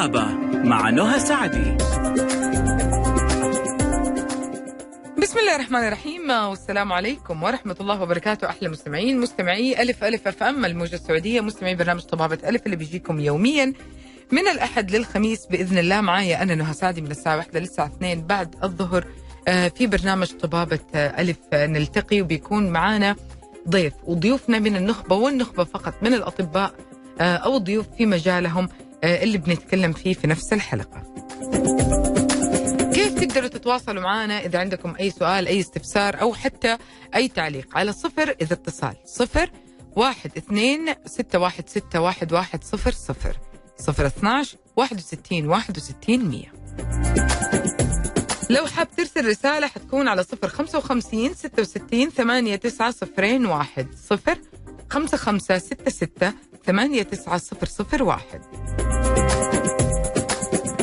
طبابة مع نهى سعدي. بسم الله الرحمن الرحيم والسلام عليكم ورحمة الله وبركاته أحلى مستمعين مستمعي ألف ألف أف أم الموجة السعودية مستمعي برنامج طبابة ألف اللي بيجيكم يوميا من الأحد للخميس بإذن الله. معايا أنا نهى سعدي من الساعة واحدة للساعة اثنين بعد الظهر آه، في برنامج طبابة آه، ألف آه، نلتقي وبيكون معانا ضيف. وضيوفنا من النخبة والنخبة فقط من الأطباء أو الضيوف في مجالهم. اللي بنتكلم فيه في نفس الحلقة. كيف تقدروا تتواصلوا معنا إذا عندكم أي سؤال أي استفسار أو حتى أي تعليق على صفر إذا اتصال. صفر واحد اثنين ستة واحد ستة واحد واحد صفر صفر. صفر اثناش واحد وستين واحد وستين مية. لو حاب ترسل رسالة حتكون على صفر خمسة وخمسين ستة وستين ثمانية تسعة صفرين واحد. صفر خمسة خمسة ستة ستة ثمانية تسعة صفر صفر واحد.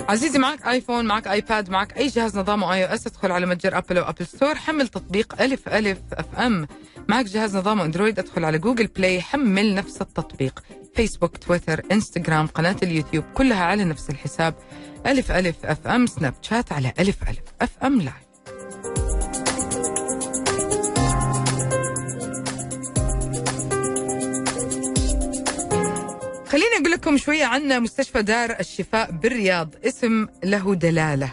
عزيزي معك آيفون معك آيباد معك أي جهاز نظامه iOS ادخل على متجر آبل أو Apple Store حمل تطبيق ألف ألف FM. معك جهاز نظامه أندرويد ادخل على جوجل بلاي حمل نفس التطبيق. فيسبوك تويتر إنستغرام قناة اليوتيوب كلها على نفس الحساب. ألف ألف FM سناب شات على ألف ألف FM live خليني أقول لكم شوية عن مستشفى دار الشفاء بالرياض. اسم له دلالة.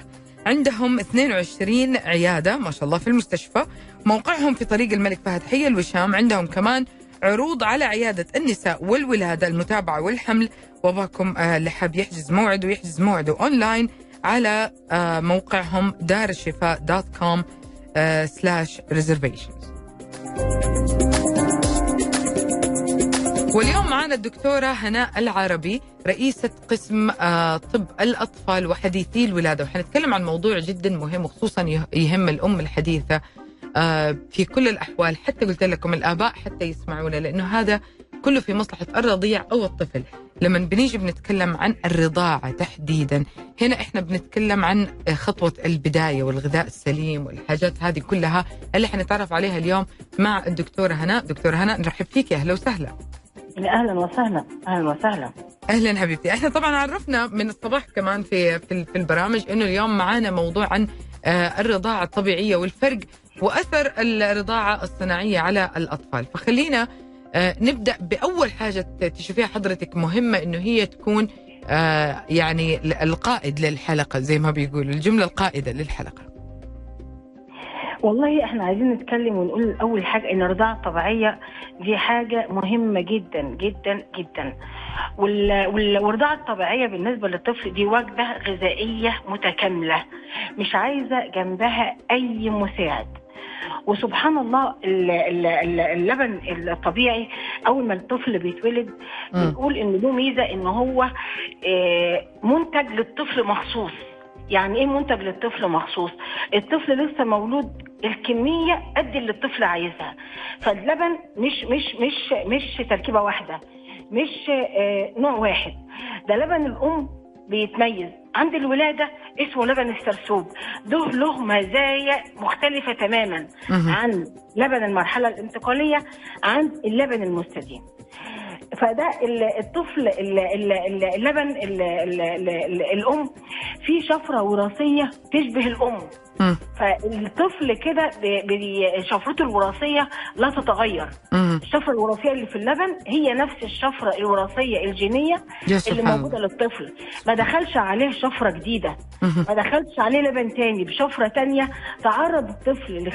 عندهم 22 عيادة ما شاء الله في المستشفى. موقعهم في طريق الملك فهد حي الوشام. عندهم كمان عروض على عيادة النساء والولادة المتابعة والحمل. وباكم آه، اللي حاب يحجز موعد ويحجز موعده أونلاين على آه، موقعهم دار الشفاء dot com slash reservations واليوم معنا الدكتورة هناء العربي رئيسة قسم آه، طب الأطفال وحديثي الولادة. وحنتكلم عن موضوع جدا مهم وخصوصا يه- يهم الأم الحديثة آه، في كل الأحوال حتى قلت لكم الآباء حتى يسمعونا لأنه هذا كله في مصلحة الرضيع أو الطفل. لما بنيجي بنتكلم عن الرضاعة تحديدا هنا إحنا بنتكلم عن خطوة البداية والغذاء السليم والحاجات هذه كلها اللي حنتعرف عليها اليوم مع الدكتورة هناء. دكتورة هناء نرحب فيك أهلا وسهلا. أهلا وسهلا أهلا وسهلا. أهلا حبيبتي. إحنا طبعا عرفنا من الصباح كمان في في البرامج إنه اليوم معانا موضوع عن آه، الرضاعة الطبيعية والفرق وأثر الرضاعة الصناعية على الأطفال. فخلينا آه، نبدأ بأول حاجة تشوفيها حضرتك مهمة إنه هي تكون آه، يعني ال- القائد للحلقة زي ما بيقولوا الجملة القائدة للحلقة. والله إحنا عايزين نتكلم ونقول أول حاجة إن الرضاعة الطبيعية دي حاجة مهمة جدا جدا جدا. وال- وال- والرضاعة الطبيعية بالنسبة للطفل دي وجبة غذائية متكاملة مش عايزة جنبها أي مساعد. وسبحان الله ال- ال- ال- اللبن الطبيعي أول ما الطفل بيتولد. بنقول إن له ميزة إن هو آه، منتج للطفل مخصوص. يعني إيه منتج للطفل مخصوص؟ الطفل لسه مولود الكمية قد اللي الطفل عايزها. فاللبن مش مش مش مش تركيبة واحدة مش آه، نوع واحد. ده لبن الأم بيتميز. عند الولادة اسمه لبن السرسوب. ده له مزايا مختلفة تماما. عن لبن المرحلة الانتقالية عن اللبن المستديم. فده ال- الطفل ال- ال- ال- اللبن ال- ال- ال- ال- الأم فيه شفرة وراثية تشبه الأم. فالطفل كده شفرته الوراثية لا تتغير. الشفرة الوراثية اللي في اللبن هي نفس الشفرة الوراثية الجينية اللي موجودة للطفل ما دخلش عليه شفرة جديدة. ما دخلش عليه لبن تاني بشفرة تانية تعرض الطفل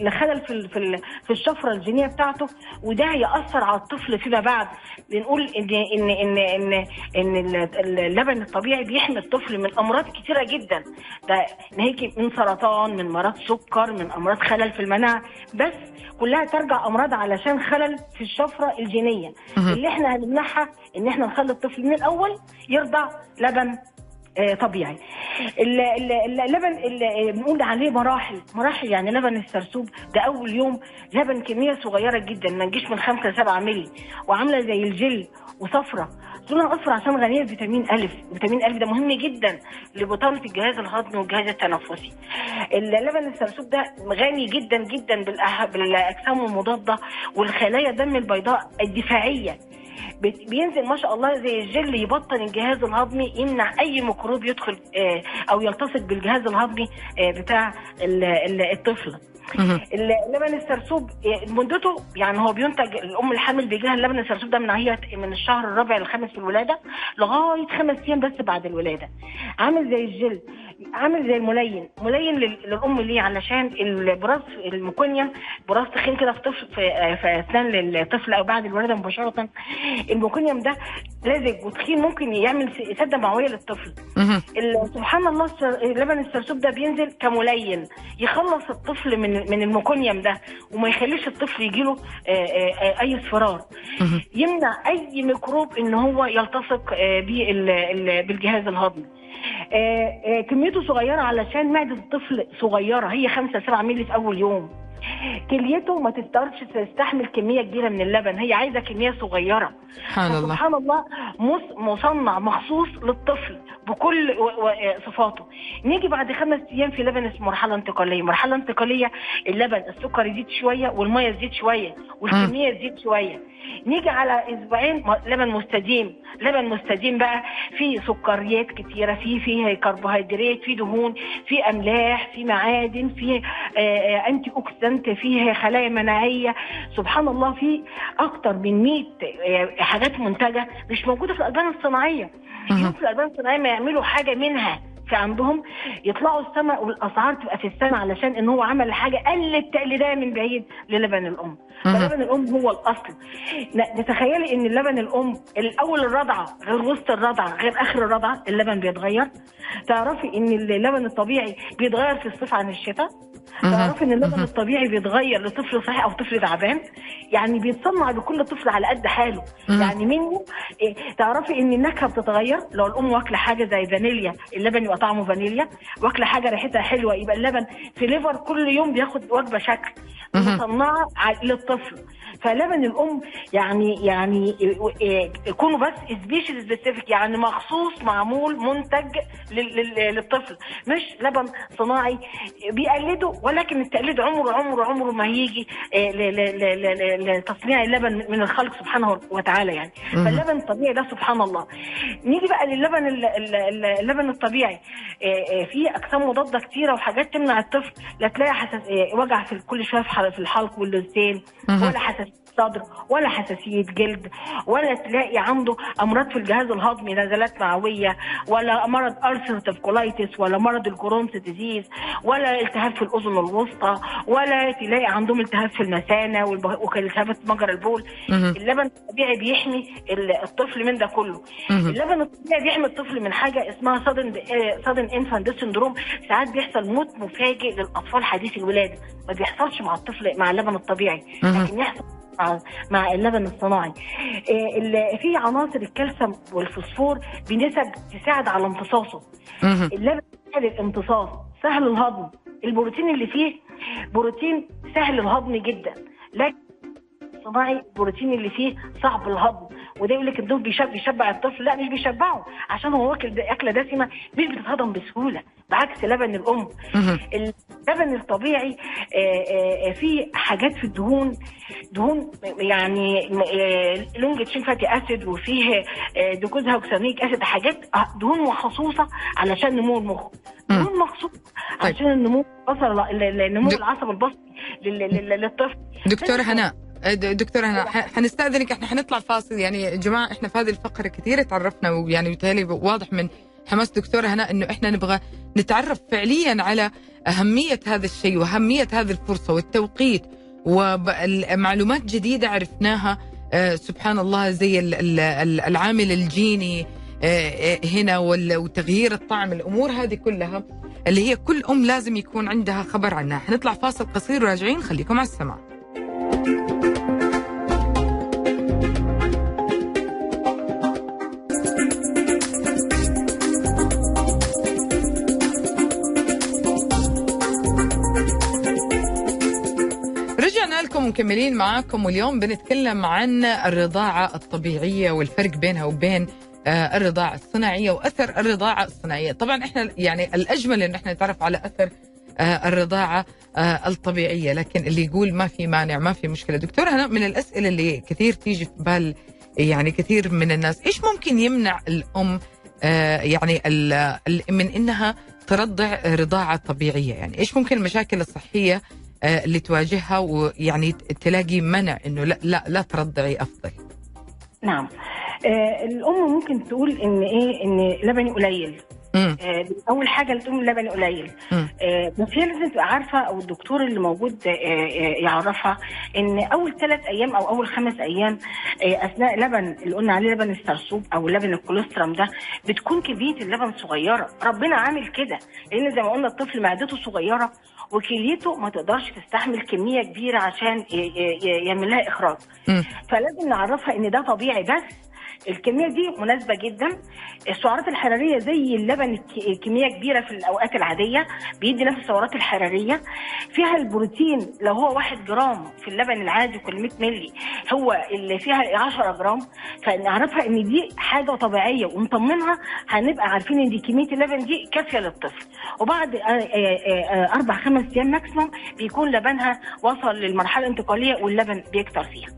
لخلل في في ال- في الشفرة الجينية بتاعته وده هيأثر على الطفل فيما بعد بنقول ان ان ان ان إن ال- اللبن الطبيعي بيحمي الطفل من أمراض كتيرة جدا. ده ناهيك من سرطان من مرض سكر من أمراض خلل في المناعة. بس كلها ترجع أمراض علشان خلل في الشفرة الجينية. اللي إحنا هنمنعها إن إحنا نخلي الطفل من الأول يرضع لبن. طبيعي. ال- ال- اللبن اللي بنقول عليه مراحل مراحل يعني لبن السرسوب. ده أول يوم لبن كمية صغيرة جدا ما نجيش من 5 ل 7 مللي. وعاملة زي الجل وصفرة. لونها أصفر عشان غنية بفيتامين الف فيتامين الف ده مهم جدا لبطانه الجهاز الهضمي والجهاز التنفسي. اللبن السرسوب ده غني جدا جدا بالأجسام المضادة والخلايا الدم البيضاء الدفاعية. بينزل ما شاء الله زي الجل يبطن الجهاز الهضمي يمنع أي ميكروب يدخل آه، أو يلتصق بالجهاز الهضمي آه، بتاع ال- ال- الطفل. اللبن السرسوب آه، مدته يعني هو بينتج الأم الحامل بيجي لها اللبن السرسوب ده من هي من الشهر الرابع للخامس في الولادة لغاية خمس أيام بس بعد الولادة. عامل زي الجل عامل زي الملين. ملين لل- للأم ليه؟ علشان البراز المكونيا براز تخين كده في طفل في, أسنان الطفل أو بعد الولادة مباشرة. المكونيوم ده لازج وتخين ممكن يعمل سده معوية للطفل. سبحان الله اللبن السرسوب ده بينزل كملين يخلص الطفل من من ال meconium ده وما يخليش الطفل يجيله آه، آه، آه، أي اصفرار. يمنع أي ميكروب إن هو يلتصق بال- ال- بالجهاز الهضمي. كميته صغيرة علشان معدة الطفل صغيرة هي 5 7 مللي في أول يوم. كليته ما تقدرش تستحمل كمية كبيرة من اللبن هي عايزة كمية صغيرة. سبحان الله. سبحان الله مص- مصنع مخصوص للطفل بكل صفاته. نيجي بعد خمس أيام في لبن اسمه مرحلة انتقالية. مرحلة انتقالية اللبن السكر يزيد شوية والمية تزيد شوية والكمية تزيد شوية. نيجي على أسبوعين لبن مستديم. لبن مستديم بقى فيه سكريات كتيرة فيه فيه كربوهيدرات فيه دهون فيه أملاح فيه معادن فيه آه، آه، antioxidant فيه خلايا مناعية. سبحان الله فيه أكتر من 100 آه، حاجات منتجة مش موجودة في الألبان الصناعية. يوم في الألبان الصناعية ما يعملوا حاجة منها. عندهم يطلعوا السماء والأسعار تبقى في السماء علشان إن هو عمل حاجة قلت تقليدها من بعيد للبن الأم. فلبن الأم هو الأصل ن- تتخيلي إن اللبن الأم الأول الرضعه غير وسط الرضعه غير آخر الرضعه اللبن بيتغير تعرفي إن اللبن الطبيعي بيتغير في الصيف عن الشتاء. تعرفي إن اللبن. الطبيعي بيتغير لطفل صحي أو طفل تعبان؟ يعني بيتصنع لكل طفل على قد حاله. يعني منه إيه، تعرفي إن النكهة بتتغير؟ لو الأم واكلة حاجة زي فانيليا اللبن يبقى طعمه فانيليا. واكلة حاجة ريحتها حلوة يبقى اللبن. flavor كل يوم بياخد وجبة شكل. مصنعة للطفل. فلبن الأم يعني يعني يكونوا بس special specific يعني مخصوص معمول منتج لل- لل- للطفل. مش لبن صناعي بيقلده ولكن التقليد عمره عمره عمره ما هيجي آه، لتصنيع اللبن من الخلق سبحانه وتعالى يعني. فاللبن الطبيعي ده سبحان الله. نيجي بقى للبن ال- ال- ال- اللبن الطبيعي. آه، آه، فيه اجسام مضادة كتيرة وحاجات تمنع الطفل لا تلاقي حساس آه، وجع في كل شوية في حل- في الحلق واللسان. ولا حساسية. صدر ولا حساسية جلد ولا تلاقي عنده أمراض في الجهاز الهضمي نزلات معويه ولا مرض ulcerative colitis ولا مرض ال Crohn's disease ولا التهاب في الأذن الوسطى ولا تلاقي عندهم التهاب في المثانة والتهابات مجرى البول. اللبن الطبيعي بيحمي ال- الطفل من ده كله. اللبن الطبيعي بيحمي الطفل من حاجة اسمها sudden infant syndrome ساعات بيحصل موت مفاجئ للأطفال حديث الولادة ما بيحصلش مع الطفل مع اللبن الطبيعي. لكن يحصل مع مع اللبن الصناعي. آه، في عناصر الكالسيوم والفوسفور بنسب تساعد على امتصاصه. اللبن سهل الامتصاص سهل الهضم. البروتين اللي فيه بروتين سهل الهضم جدا لكن الصناعي البروتين اللي فيه صعب الهضم. وده يقول لك الدهن بيشبع, بيشبع الطفل. لا مش بيشبعه. عشان هو واكل أكلة دسمة مش بتتهضم بسهولة. بعكس لبن الأم. اللبن الطبيعي آه، آه، فيه حاجات في الدهون. دهون يعني long chain fatty acid وفيه آه، docosahexaenoic acid. حاجات آه، دهون مخصوصة علشان نمو المخ. دهون مخصوصة طيب. عشان النمو البصر النمو د- العصب البصري لل- لل- للطفل. دكتورة هناء د- دكتورة هناء ح- حنستأذنك. إحنا حنطلع فاصل يعني يا جماعة إحنا في هذه الفقرة كثير تعرفنا ويعني بالتالي واضح من حماس دكتورة هناء إنه إحنا نبغى نتعرف فعليا على أهمية هذا الشيء وأهمية هذه الفرصة والتوقيت ومعلومات جديدة عرفناها. آه، سبحان الله زي ال- ال- ال- العامل الجيني آه، آه، هنا وتغيير الطعم الأمور هذه كلها اللي هي كل أم لازم يكون عندها خبر عنها. حنطلع فاصل قصير وراجعين. خليكم على السماع. رجعنا لكم ومكملين معاكم واليوم بنتكلم عن الرضاعة الطبيعية والفرق بينها وبين آه، الرضاعة الصناعية وأثر الرضاعة الصناعية. طبعا إحنا يعني الأجمل إن إحنا نتعرف على أثر آه، الرضاعة آه، الطبيعية لكن اللي يقول ما في مانع ما في مشكلة. دكتور هنا من الأسئلة اللي كثير تيجي في بال يعني كثير من الناس إيش ممكن يمنع الأم آه، يعني من إنها ترضع رضاعة طبيعية؟ يعني إيش ممكن المشاكل الصحية آه، اللي تواجهها ويعني تلاقي منع إنه لا لا لا ترضعي أفضل. نعم. آه الأم ممكن تقول إن إيه إن لبني قليل. آه أول حاجة تقول لبني قليل. آه بس هي لازم تبقى عارفة أو الدكتور اللي موجود آه آه يعرفها إن أول ثلاث أيام أو أول خمس أيام آه أثناء لبن اللي قلنا عليه لبن السرسوب أو لبن الكوليسترم ده بتكون كمية اللبن صغيرة. ربنا عامل كده لأن زي ما قلنا الطفل معدته صغيرة وكليته ما تقدرش تستحمل كمية كبيرة عشان يعمل لها إخراج. فلازم نعرفها إن ده طبيعي بس الكمية دي مناسبة جدا. السعرات الحرارية زي اللبن كمية كبيرة في الأوقات العادية بيدي نفس السعرات الحرارية. فيها البروتين لو هو 1 جرام في اللبن العادي كل 100 مللي هو اللي فيها 10 جرام. فنعرفها إن دي حاجة طبيعية ونطمنها هنبقى عارفين إن دي كمية اللبن دي كافية للطفل. وبعد آه، آه، آه، أربع خمس أيام ماكسيموم بيكون لبنها وصل للمرحلة الانتقالية واللبن بيكتر فيها.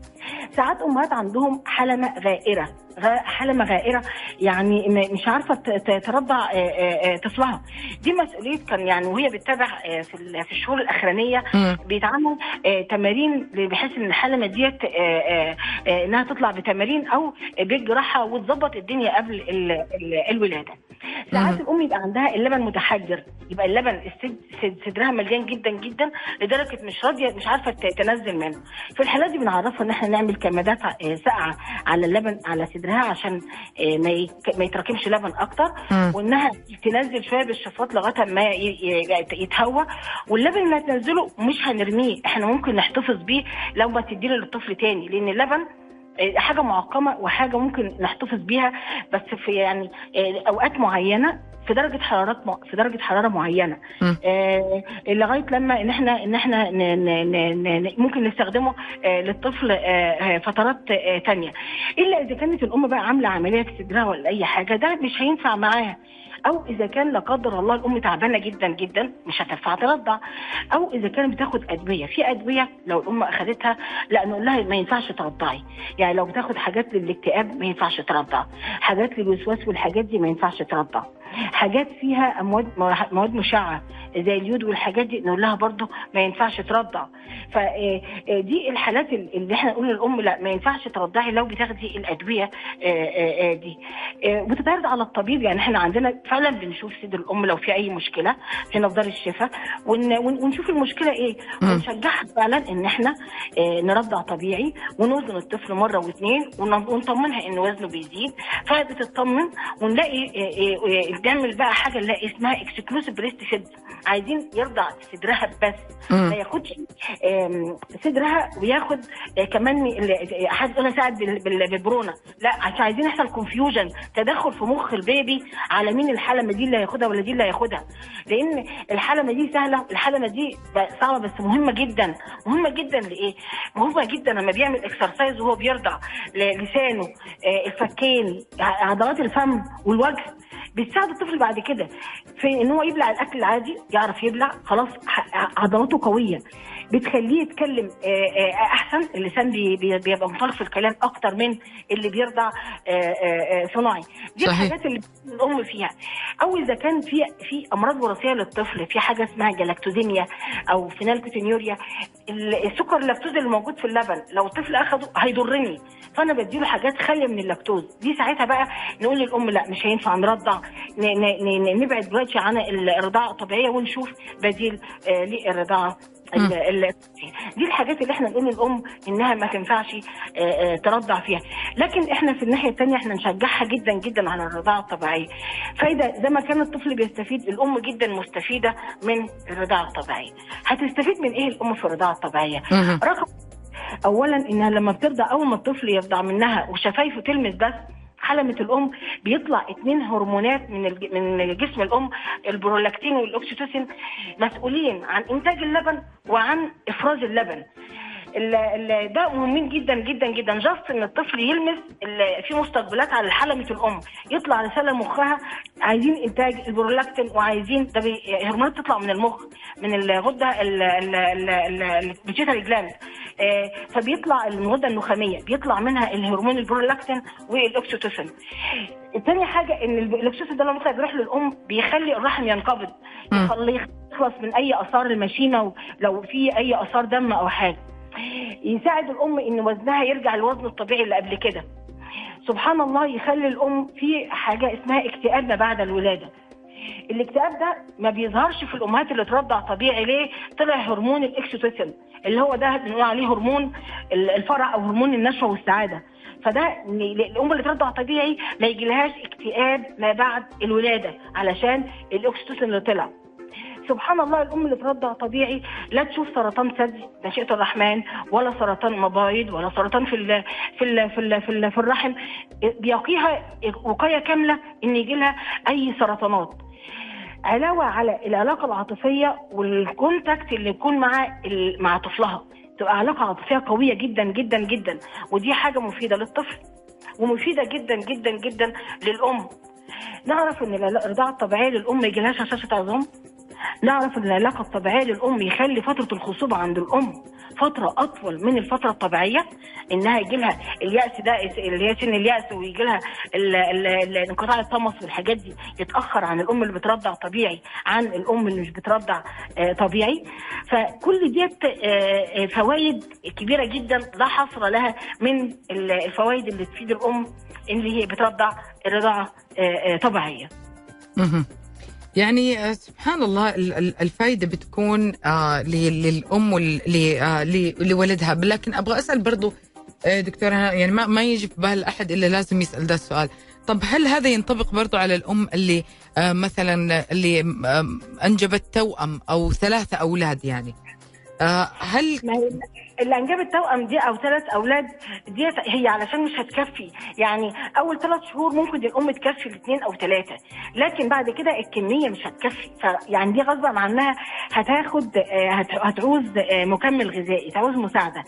ساعات أمهات عندهم حلمه غائره غ- حلمه غائره يعني مش ت- ترضع آه، آه، آه، طفلها دي مسؤولية كان يعني وهي بتتابع في ال- في الشهور الأخرانية مم. بيتعمل تمارين بحيث إن الحلمه ديت إنها تطلع بتمارين أو بالجراحه وتظبط الدنيا قبل ال- ال- الولادة. ساعات. الأم يبقى عندها اللبن متحجر يبقى اللبن صدرها مليان جدا جدا لدرجة مش راضية مش عارفة تنزل منه. في الحالات دي بنعرفها إن إحنا نعمل كمادات آه، ساقعة على اللبن على صدرها عشان آه، ما يتراكمش لبن أكتر. وإنها تنزل شوية بالشفاط لغاية ما يتهوى واللبن اللي هتنزله مش هنرميه إحنا ممكن نحتفظ بيه لو ما تديله للطفل تاني لأن اللبن حاجة معقمة وحاجة ممكن نحتفظ بيها بس في يعني آه، أوقات معينة في درجة حرارات م- في درجة حرارة معينة. آه لغاية لما إن إحنا إن إحنا ن ن ن ن ممكن نستخدمه آه للطفل آه آه، فترات آه تانية. إلا إذا كانت الأم بقى عاملة عملية في صدرها ولا أي حاجة ده مش هينفع معاها. أو إذا كان لا قدر الله الأم تعبانة جدا جدا مش هتنفع ترضع. أو إذا كانت بتاخد أدوية في أدوية لو الأم أخذتها لا نقول لها ما ينفعش ترضعي. يعني لو بتاخد حاجات للاكتئاب ما ينفعش ترضع. حاجات للوسواس والحاجات دي ما ينفعش ترضع. حاجات فيها امواد مواد مشعة زي اليود والحاجات دي نقول لها برضو ما ينفعش ترضع. فدي الحالات اللي إحنا نقول للأم لا ما ينفعش ترضعي لو بتاخدي الأدوية آه، آه، آه، دي. آه، وتتعرض على الطبيب. يعني إحنا عندنا فعلا بنشوف صدر الأم لو في أي مشكلة هنا في دار الشفاء ون- ون- ونشوف المشكلة إيه. ونشجعها فعلا إن إحنا آه، نرضع طبيعي ونوزن الطفل مرة واثنين ون- ونطمنها إن وزنه بيزيد. فبتطمن ونلاقي آه، آه، آه، نعمل بقى حاجة نلاقي اسمها exclusive breastfeed عايزين يرضع صدرها بس. ما ياخدش صدرها وياخد آه، كمان ال- حد يقول ساعد بال- بال- بالببرونة. لا عشان عايزين يحصل confusion تدخل في مخ ال baby على مين الحلمة دي اللي هياخدها ولا دي اللي هياخدها. لأن الحلمة دي سهلة الحلمة دي صعبة بس مهمة جدا. مهمة جدا لإيه؟ مهمة جدا لما بيعمل exercise وهو بيرضع لسانه آه، الفكين عضلات الفم والوجه. بتساعد الطفل بعد كده. في إن هو يبلع الأكل العادي يعرف يبلع خلاص عضلاته قوية. بتخليه يتكلم آه، آه، أحسن. اللسان بي- بي- بيبقى منطلق في الكلام أكتر من اللي بيرضع آه، صناعي. دي صحيح. الحاجات اللي الأم فيها. أو إذا كان في في أمراض وراثية للطفل في حاجة اسمها galactosemia أو phenylketonuria ال- السكر اللاكتوز اللي موجود في اللبن لو الطفل أخده هيضرني. فأنا بديله حاجات خالية من اللاكتوز. دي ساعتها بقى نقول للأم لا مش هينفع نرضع نبعد دلوقتي عن الرضاعة الطبيعية ونشوف بديل للرضاعة دي الحاجات اللي إحنا نقول للأم إنها ما تنفعش آه، آه، ترضع فيها. لكن إحنا في الناحية الثانية إحنا نشجعها جدا جدا على الرضاعة الطبيعية. فإذا زي ما كان الطفل بيستفيد الأم جدا مستفيدة من الرضاعة الطبيعية. هتستفيد من إيه الأم في الرضاعة الطبيعية. رقم اولا إنها لما بترضع أول ما الطفل يرضع منها وشفايفه تلمس بس حلمة الأم بيطلع اتنين هرمونات من من جسم الأم البرولاكتين والأكسيتوسين مسؤولين عن إنتاج اللبن وعن إفراز اللبن. ال- ال- ده مهمين جدا جدا جدا. just إن الطفل يلمس في مستقبلات على حلمة الأم. يطلع رسالة مخها عايزين إنتاج البرولاكتين وعايزين ده هرمونات تطلع من المخ من الغدة ال pituitary gland فبيطلع الغده النخامية بيطلع منها الهرمون البرولاكتين والاكسيتوسين تاني حاجة إن الاكسيتوسين ده لما بيروح للأم بيخلي الرحم ينقبض. يخليه يخلص من أي آثار المشيمه لو في أي آثار دم أو حاجة. يساعد الأم إن وزنها يرجع للوزن الطبيعي اللي قبل كده. سبحان الله يخلي الأم في حاجة اسمها اكتئاب ما بعد الولادة. الاكتئاب ده ما بيظهرش في الأمهات اللي ترضع طبيعي ليه؟ طلع هرمون الاكسيتوسين اللي هو ده بنقول عليه هرمون ال- الفرح أو هرمون النشوة والسعادة. فده الأم اللي ترضع طبيعي ما يجيلهاش اكتئاب ما بعد الولادة علشان الاكسيتوسين اللي طلع. سبحان الله الأم اللي ترضع طبيعي لا تشوف سرطان ثدي بمشيئة الرحمن ولا سرطان مبايض ولا سرطان في ال في ال في ال في, ال في الرحم. بيقيها وقاية كاملة إن يجي لها أي سرطانات. علاوة على العلاقة العاطفية وال contact اللي يكون مع مع طفلها. تبقى علاقة عاطفية قوية جدا جدا جدا. ودي حاجة مفيدة للطفل ومفيدة جدا جدا جدا للأم. نعرف إن الرضاعة الطبيعية للأم ما يجيلهاش هشاشه عظام؟ نعرف إن العلاقة الطبيعية للأم يخلي فترة الخصوبة عند الأم فترة أطول من الفترة الطبيعية إنها يجي لها اليأس ده اللي هي سن اليأس ويجي لها انقطاع الطمس والحاجات دي يتأخر عن الأم اللي بترضع طبيعي عن الأم اللي مش بترضع آه، طبيعي فكل ديت آه، آه، فوائد كبيرة جدا لا حصر لها من ال- الفوائد اللي تفيد الأم اللي هي بترضع الرضاعة طبيعية. يعني آه، سبحان الله ال- ال- الفائده بتكون آه للأم آه، لولدها. لكن أبغى أسأل برضو دكتوره يعني ما يجي في بال أحد إلا لازم يسأل ده السؤال. طب هل هذا ينطبق برضو على الأم اللي مثلا اللي أنجبت توأم أو ثلاثة أولاد يعني؟ هل اللي انجبت توأم دي أو ثلاث أولاد ديت هي علشان مش هتكفي. يعني أول ثلاث شهور ممكن الأم تكفي الاثنين أو ثلاثة لكن بعد كده الكمية مش هتكفي. فيعني دي غصبا عنها هتاخد آه، هت- هتعوز آه، مكمل غذائي تعوز مساعدة.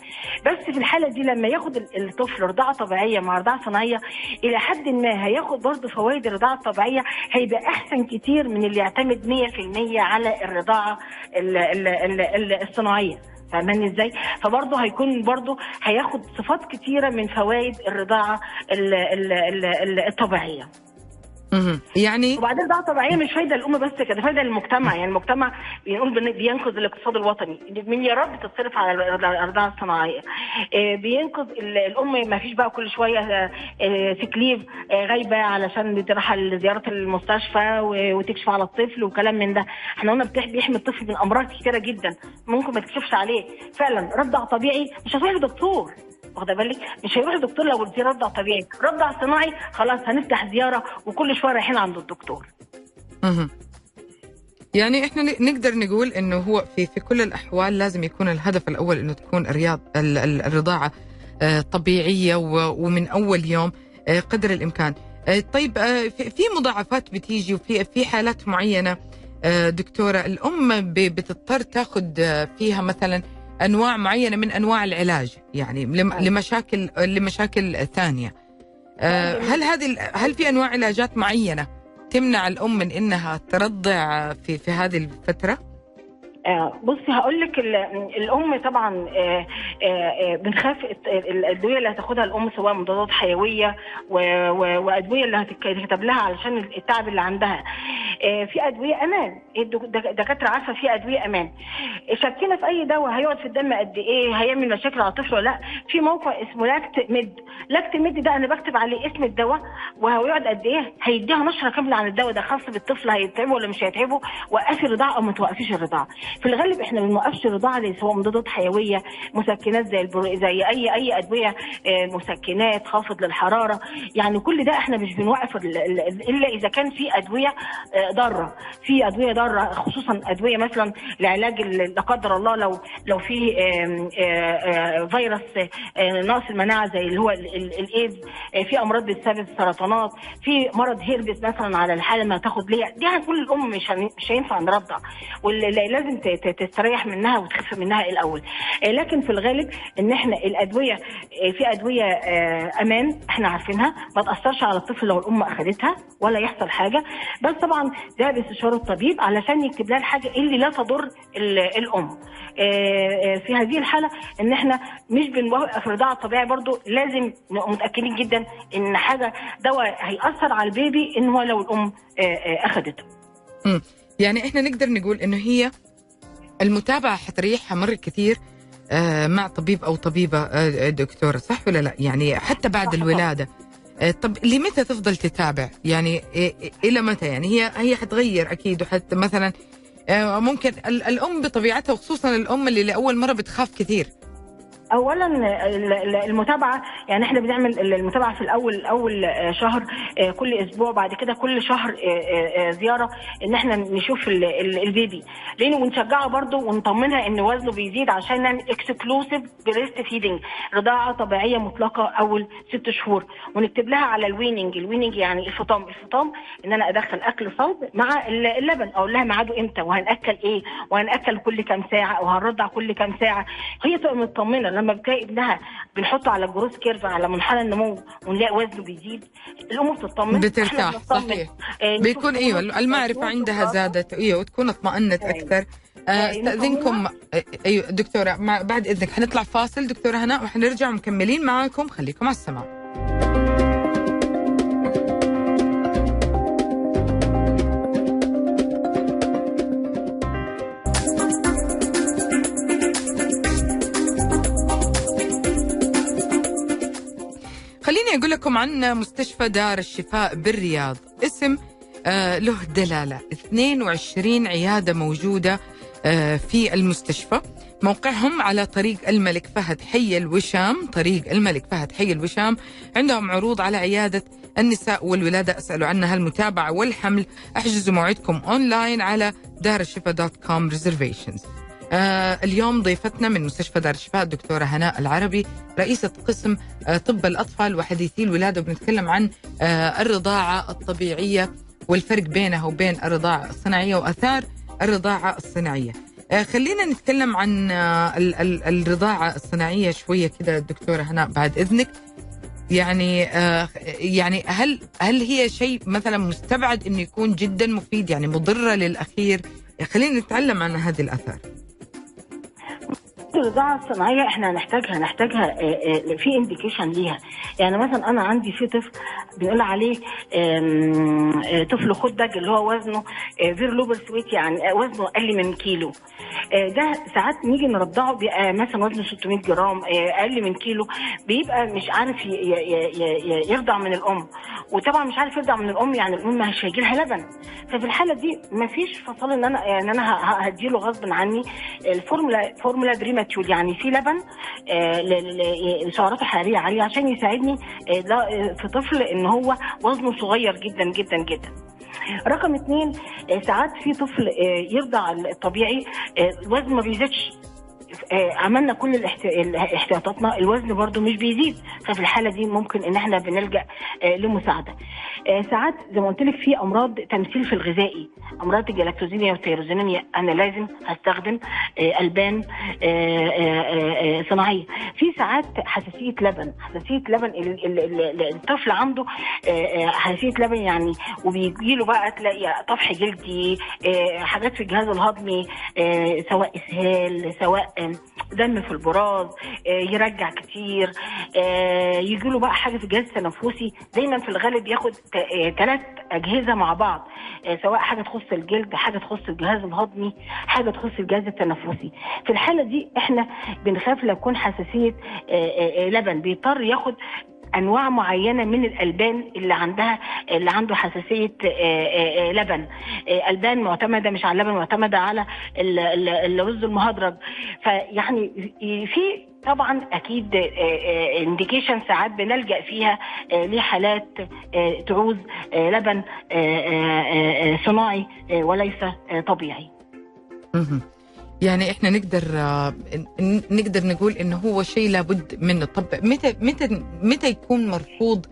بس في الحالة دي لما ياخد ال- الطفل رضاعة طبيعية مع رضاعة صناعيه إلى حد ما هياخد برضه فوائد الرضاعة الطبيعية هيبقى أحسن كتير من اللي يعتمد 100% على الرضاعة ال- ال- ال- ال- الصناعية. فاهماني إزاي؟ فبرضه هيكون برضه هياخد صفات كتيرة من فوائد الرضاعة ال- ال- ال- ال- الطبيعية. يعني وبعدين الرضاعه الطبيعيه مش فايدة للام بس كده فايدة للمجتمع يعني المجتمع بنقول بن- بينقذ الاقتصاد الوطني. مليارات بتتصرف على الرضاعه الصناعية. آه، بينقذ ال- الأم ما فيش بقى كل شوية آه، تكليف آه، غايبة علشان بتروح لزياره المستشفى وتكشف على الطفل وكلام من ده. إحنا قلنا بيحمي الطفل من أمراض كتيرة جدا ممكن ما تكشفش عليه. فعلا رضع طبيعي مش هتروح لدكتور. واخده بالك مش هيروح لدكتور لو في رضع طبيعي رضع صناعي خلاص هنفتح زيارة وكل شوية رايحين عند الدكتور مهم. يعني إحنا نقدر نقول إنه هو في في كل الأحوال لازم يكون الهدف الأول إنه تكون الرياض ال- ال- الرضاعة آه، طبيعية ومن أول يوم آه، قدر الإمكان. آه، طيب في مضاعفات بتيجي وفي في حالات معينة دكتورة الأم بتضطر تاخذ فيها مثلا أنواع معينة من أنواع العلاج يعني. لمشاكل لمشاكل ثانية. آه، هل هذه هل في أنواع علاجات معينة تمنع الأم من إنها ترضع في في هذه الفترة؟ آه، بصي هقول لك ال- الأم طبعا آه، آه، بنخاف الأدوية اللي هتاخدها الأم سواء مضادات حيوية وأدوية اللي هتكتب لها علشان التعب اللي عندها. في أدوية أمان. الدك- دك- الدكاتره عارفة في أدوية أمان. شكينا في أي دواء؟ هيقعد في الدم قد إيه؟ هيعمل مشاكل على الطفل ولا لأ؟ في موقع اسمه LactMed. LactMed ده أنا بكتب عليه اسم الدواء وهيقعد قد إيه؟ هيديها نشرة كاملة عن الدواء ده خاص بالطفل هيتعبه ولا مش هيتعبه وقفي الرضاعه أو ما توقفيش الرضاعة. في الغالب إحنا بنوقفش الرضاعه زي سواء مضادات حيوية مسكنات زي البر... زي أي أي أدوية آه، مسكنات خافض للحرارة. يعني كل ده إحنا مش بنوقف ال- ال- إلا إذا كان في أدوية آه، ضارة. في أدوية ضارة خصوصا أدوية مثلا لعلاج لا قدر الله لو لو في فيروس آه، نقص المناعة زي اللي هو ال- ال- الإيدز. في أمراض بتسبب سرطانات. في مرض هيربس مثلا على الحالة ما تاخد ليها دي هنقول للام مش مش هينفع نرضع. واللي لازم ت- ت- تستريح منها وتخف منها الأول. آه، لكن في الغالب إن إحنا الأدوية آه، في أدوية آه، أمان إحنا عارفينها ما تأثرش على الطفل لو الأم اخذتها ولا يحصل حاجة. بس طبعا ده باستشاره الطبيب علشان يكتب لها الحاجة اللي لا تضر ال- الأم. في هذه الحالة إن إحنا مش بنوقف الرضاعة الطبيعي برضو لازم نبقى متأكدين جدا إن حاجة دواء هيأثر على البيبي إن هو لو الأم اخذته. يعني إحنا نقدر نقول إنه هي المتابعة حتريحها مره كثير آه، مع طبيب أو طبيبة آه، دكتوره صح ولا لا؟ يعني حتى بعد. الولادة. آه، طب لمتى تفضل تتابع؟ يعني إلى متى؟ يعني هي هي حتغير أكيد وحتى مثلا آه، ممكن ال- الأم بطبيعتها وخصوصا الأم اللي لأول مرة بتخاف كثير. اولا ال- ال- المتابعة يعني إحنا بنعمل المتابعة في الأول أول آه، شهر آه، كل أسبوع بعد كده كل شهر آه، زيارة إن إحنا نشوف ال- ال- البيبي لأنه ونشجعه برضه ونطمنها إن وزنه بيزيد عشان نعمل exclusive breastfeeding رضاعة طبيعية مطلقة أول ست شهور. ونكتب لها على ال weaning ال weaning يعني الفطام. الفطام إن أنا أدخل أكل صلب مع ال- اللبن. أقول لها ميعاده إمتى؟ وهنأكل إيه؟ وهنأكل كل كام ساعة؟ أو هنرضع كل كام ساعة؟ هي تبقى مطمنة. لما بتلاقي ابنها بنحطه على ال growth curve على منحنى النمو ونلاقي وزنه بيزيد الام بتطمن بترتاح. صحيح. آه، بيكون إيوه المعرفة عندها. زادت. إيوه وتكون اطمأنت أيوة. أكثر. آه، أيوة، استأذنكم. آه، إيوه دكتورة بعد إذنك. حنطلع فاصل. دكتورة هناء وحنرجع مكملين معاكم. خليكم على السمع. أقول لكم عن مستشفى دار الشفاء بالرياض. اسم آه، له دلالة. 22 عيادة موجودة آه، في المستشفى. موقعهم على طريق الملك فهد حي الوشام. طريق الملك فهد حي الوشام. عندهم عروض على عيادة النساء والولادة. أسألوا عنها المتابعة والحمل. أحجزوا موعدكم أونلاين على دار الشفاء dot com reservations آه اليوم ضيفتنا من مستشفى دار الشفاء الدكتورة هناء العربي رئيسة قسم آه طب الأطفال وحديثي الولادة. وبنتكلم عن آه الرضاعة الطبيعية والفرق بينها وبين الرضاعة الصناعية وأثار الرضاعة الصناعية. آه خلينا نتكلم عن آه ال- ال- الرضاعة الصناعية شوية كده دكتورة هناء بعد إذنك. يعني آه يعني هل هل هي شيء مثلا مستبعد إنه يكون جدا مفيد يعني مضرة للأخير؟ خلينا نتعلم عن هذه الآثار. الرضاعة الصناعية إحنا هنحتاجها هنحتاجها آه، آه، في indication ليها. يعني مثلا أنا عندي في طفل بنقول عليه آه، طفل خدج اللي هو وزنه very low birth weight يعني وزنه أقل من كيلو. ده ساعات نيجي نرضعه بيبقى مثلا وزنه 600 جرام أقل من كيلو. بيبقى مش عارف يرضع من الأم. وطبعا مش عارف يرضع من الأم يعني الأم مش هيجي لها لبن. ففي الحالة دي مفيش فصال إن أنا يعني أنا هديله غصب عني. ال formula formula premature يعني في لبن آه، ل- سعراته حرارية عالية عشان يساعدني آه، آه، في طفل إن هو وزنه صغير جدا جدا جدا. رقم اثنين ساعات في طفل يرضع الطبيعي الوزن ما بيزيدش. عملنا كل احتياطاتنا الوزن برضو مش بيزيد ففي الحالة دي ممكن إن إحنا بنلجأ آه، لمساعدة. آه، ساعات زي ما قلت لك في أمراض تمثيل الغذائي أمراض الجلاكتوزيميا والتيروزينيميا أنا لازم هستخدم آه، ألبان آه، آه، آه، آه، صناعية. في ساعات حساسية لبن حساسية لبن ال- ال- ال- الطفل عنده آه، آه، حساسية لبن يعني وبيجي له بقى تلاقي طفح جلدي آه، حاجات في الجهاز الهضمي آه، سواء إسهال سواء آه، دم في البراز آه، يرجع كتير يجي له بقى حاجة في الجهاز التنفسي دايما في الغالب ياخد ثلاث أجهزة مع بعض آه، سواء حاجة تخص الجلد حاجة تخص الجهاز الهضمي حاجة تخص الجهاز التنفسي. في الحالة دي إحنا بنخاف لو يكون حساسية آه، آه، آه، لبن بيضطر ياخد أنواع معينة من الألبان اللي عندها اللي عنده حساسية آه، آه، آه، لبن. ألبان معتمدة مش على اللبن معتمدة على ال- ال- الرز المهدرج. فيعني في طبعا أكيد انديكيشن ساعات بنلجأ فيها لحالات تعوز لبن صناعي وليس طبيعي. يعني إحنا نقدر آه، نقدر نقول إنه هو شيء لابد منه. طب متى متى متى يكون مرفوض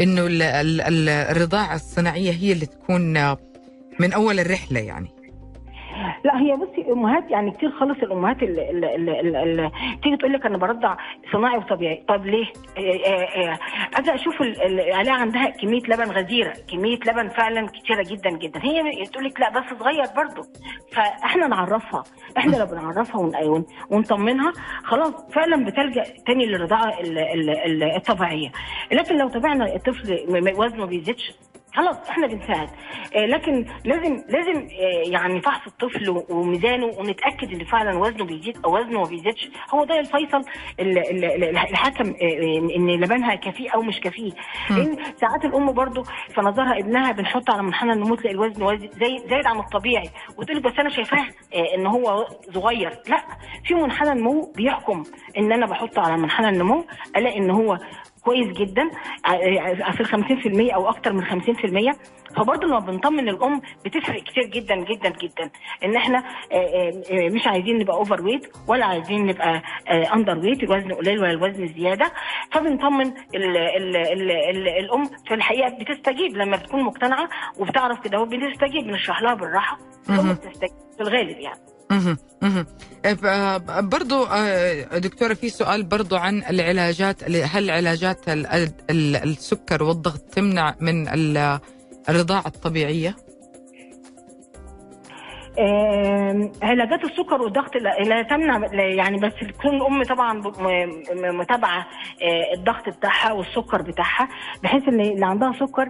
إنه ال- ال- ال- الرضاعة الصناعية هي اللي تكون آه، من أول الرحلة يعني؟ لا هي بصي أمهات يعني كتير خالص الأمهات اللي, تيجي تقول لك أنا برضع صناعي وطبيعي. طب ليه؟ آه، آه، آه، أجي أشوف ال- ال- عليها عندها كمية لبن غزيرة كمية لبن فعلا كتيرة جدا جدا. هي تقول لك لا بس صغير برضه. فإحنا نعرفها إحنا لو بنعرفها ون- ون- ونطمنها خلاص فعلا بتلجأ تاني للرضاعة ال- ال- ال- الطبيعية. لكن لو تابعنا الطفل وزنه ما بيزيدش خلاص إحنا بنساعد. آه، لكن لازم لازم آه، يعني فحص الطفل وميزانه ونتأكد إن فعلا وزنه بيزيد أو وزنه ما بيزيدش. هو ده الفيصل ال- ال- ال- الحكم آه، إن لبنها كفيه أو مش كفيه لأن ساعات الأم برضو في نظرها ابنها بنحط على منحنى النمو تلاقي الوزن وزن- زي زايد عن الطبيعي وتقول بس أنا شايفاه إن هو صغير. لا في منحنى النمو بيحكم إن أنا بحطه على منحنى النمو ألاقي إن هو كويس جدا. ع- في ال 50% أو أكتر من 50% فبرضه لما بنطمن الأم بتفرق كتير جدا جدا جدا. إن إحنا آه، آه، آه، مش عايزين نبقى overweight ولا عايزين نبقى underweight الوزن قليل ولا الوزن زيادة. فبنطمن ال ال ال ال الأم في الحقيقة بتستجيب لما بتكون مقتنعة وبتعرف كده هو بتستجيب بنشرح لها بالراحة. مهم. بتستجيب في الغالب يعني. آه، برضو آه، دكتورة في سؤال برضو عن العلاجات هل علاجات ال- ال- السكر والضغط تمنع من ال- الرضاعة الطبيعية؟ علاجات السكر والضغط لا تمنع يعني بس تكون الأم طبعا متابعة آه، الضغط بتاعها والسكر بتاعها بحيث إن اللي عندها سكر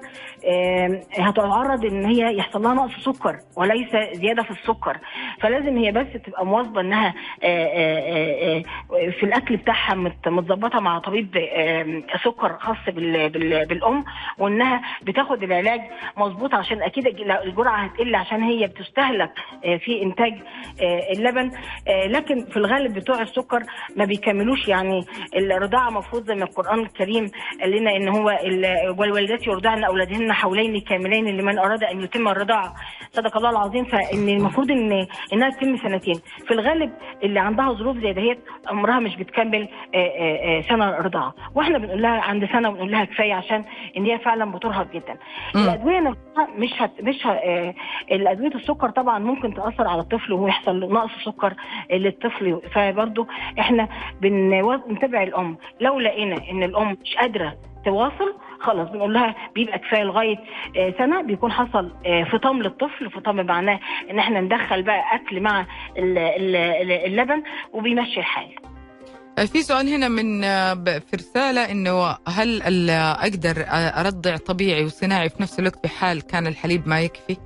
هتتعرض إن هي يحصل لها نقص سكر وليس زيادة في السكر. فلازم هي بس تبقى مواظبة إنها آه، آه، في الأكل بتاعها مت- متظبطة مع طبيب سكر خاص بال- بال- بالأم وإنها بتاخد العلاج مظبوط عشان أكيد الج- الجرعة هتقل عشان هي بتستهلك في إنتاج آه، اللبن. آه، لكن في الغالب بتوع السكر ما بيكملوش يعني الرضاعة المفروض زي ما القرآن الكريم قال لنا إن هو ال- والوالدات يرضعن أولادهن حولين كاملين لمن أراد أن يتم الرضاعة. صدق الله العظيم فإن المفروض إن إنها تتم سنتين. في الغالب اللي عندها ظروف زي دهيت عمرها مش بتكمل آه، آه، آه، سنة رضاعة. وإحنا بنقول لها عند سنة بنقول لها كفاية عشان إن هي فعلا بترهق جدا. الأدوية نفسها مش هت مش ه... آه، الأدوية السكر طبعا ممكن تأثر على الطفل ويحصل نقص سكر للطفل. فبرضه إحنا بن- بنتابع الأم. لو لقينا إن الأم مش قادرة تواصل خلاص بنقول لها بيبقى كفاية لغاية آه، سنة بيكون حصل آه، فطام للطفل فطام معناه إن إحنا ندخل بقى أكل مع ال- ال- ال- اللبن وبيمشي الحال. آه، في سؤال هنا من في رسالة إنه هل آه، أرضع طبيعي وصناعي في نفس الوقت بحال كان الحليب ما يكفي؟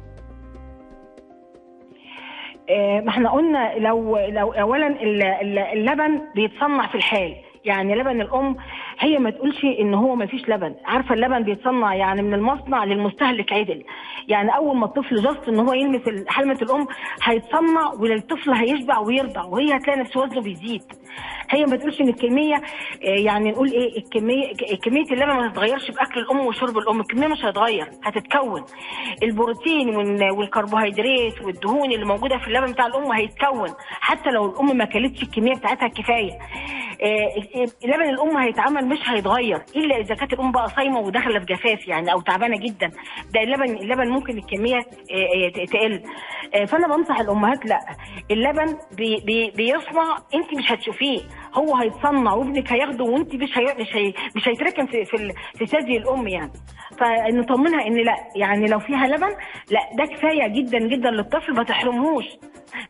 آه، ما إحنا قلنا لو لو اولا ال- ال- اللبن بيتصنع في الحال. يعني لبن الأم هي ما تقولش إن هو ما فيش لبن. عارفة اللبن بيتصنع يعني من المصنع للمستهلك عدل. يعني أول ما الطفل جاست إن هو يلمس حلمة الأم هيتصنع والطفل هيشبع ويرضع وهي هتلاقي نفس وزنه بيزيد. هي ما تقولش إن الكمية آه، يعني نقول إيه الكمية كمية اللبن ما تتغيرش بأكل الأم وشرب الأم الكمية مش هتتغير هتتكون. البروتين وال- والكربوهيدرات والدهون اللي موجودة في اللبن بتاع الأم هيتكون حتى لو الأم ما كلتش الكمية بتاعتها الكفايه آه، لبن الأم هيتعمل مش هيتغير إلا إذا كانت الأم بقى صايمة وداخلة في جفاف يعني أو تعبانة جدا. ده اللبن اللبن ممكن الكمية آه، آه، تقل. آه، فأنا بنصح الأمهات لأ اللبن بي بي بيصنع أنت مش هتشوفيه. هو هيتصنع وابنك هياخده وأنت مش هي مش هي مش هيتركن في في, في ثدي الأم يعني. فنطمنها إن لأ يعني لو فيها لبن لأ ده كفاية جدا جدا للطفل ما تحرمهوش.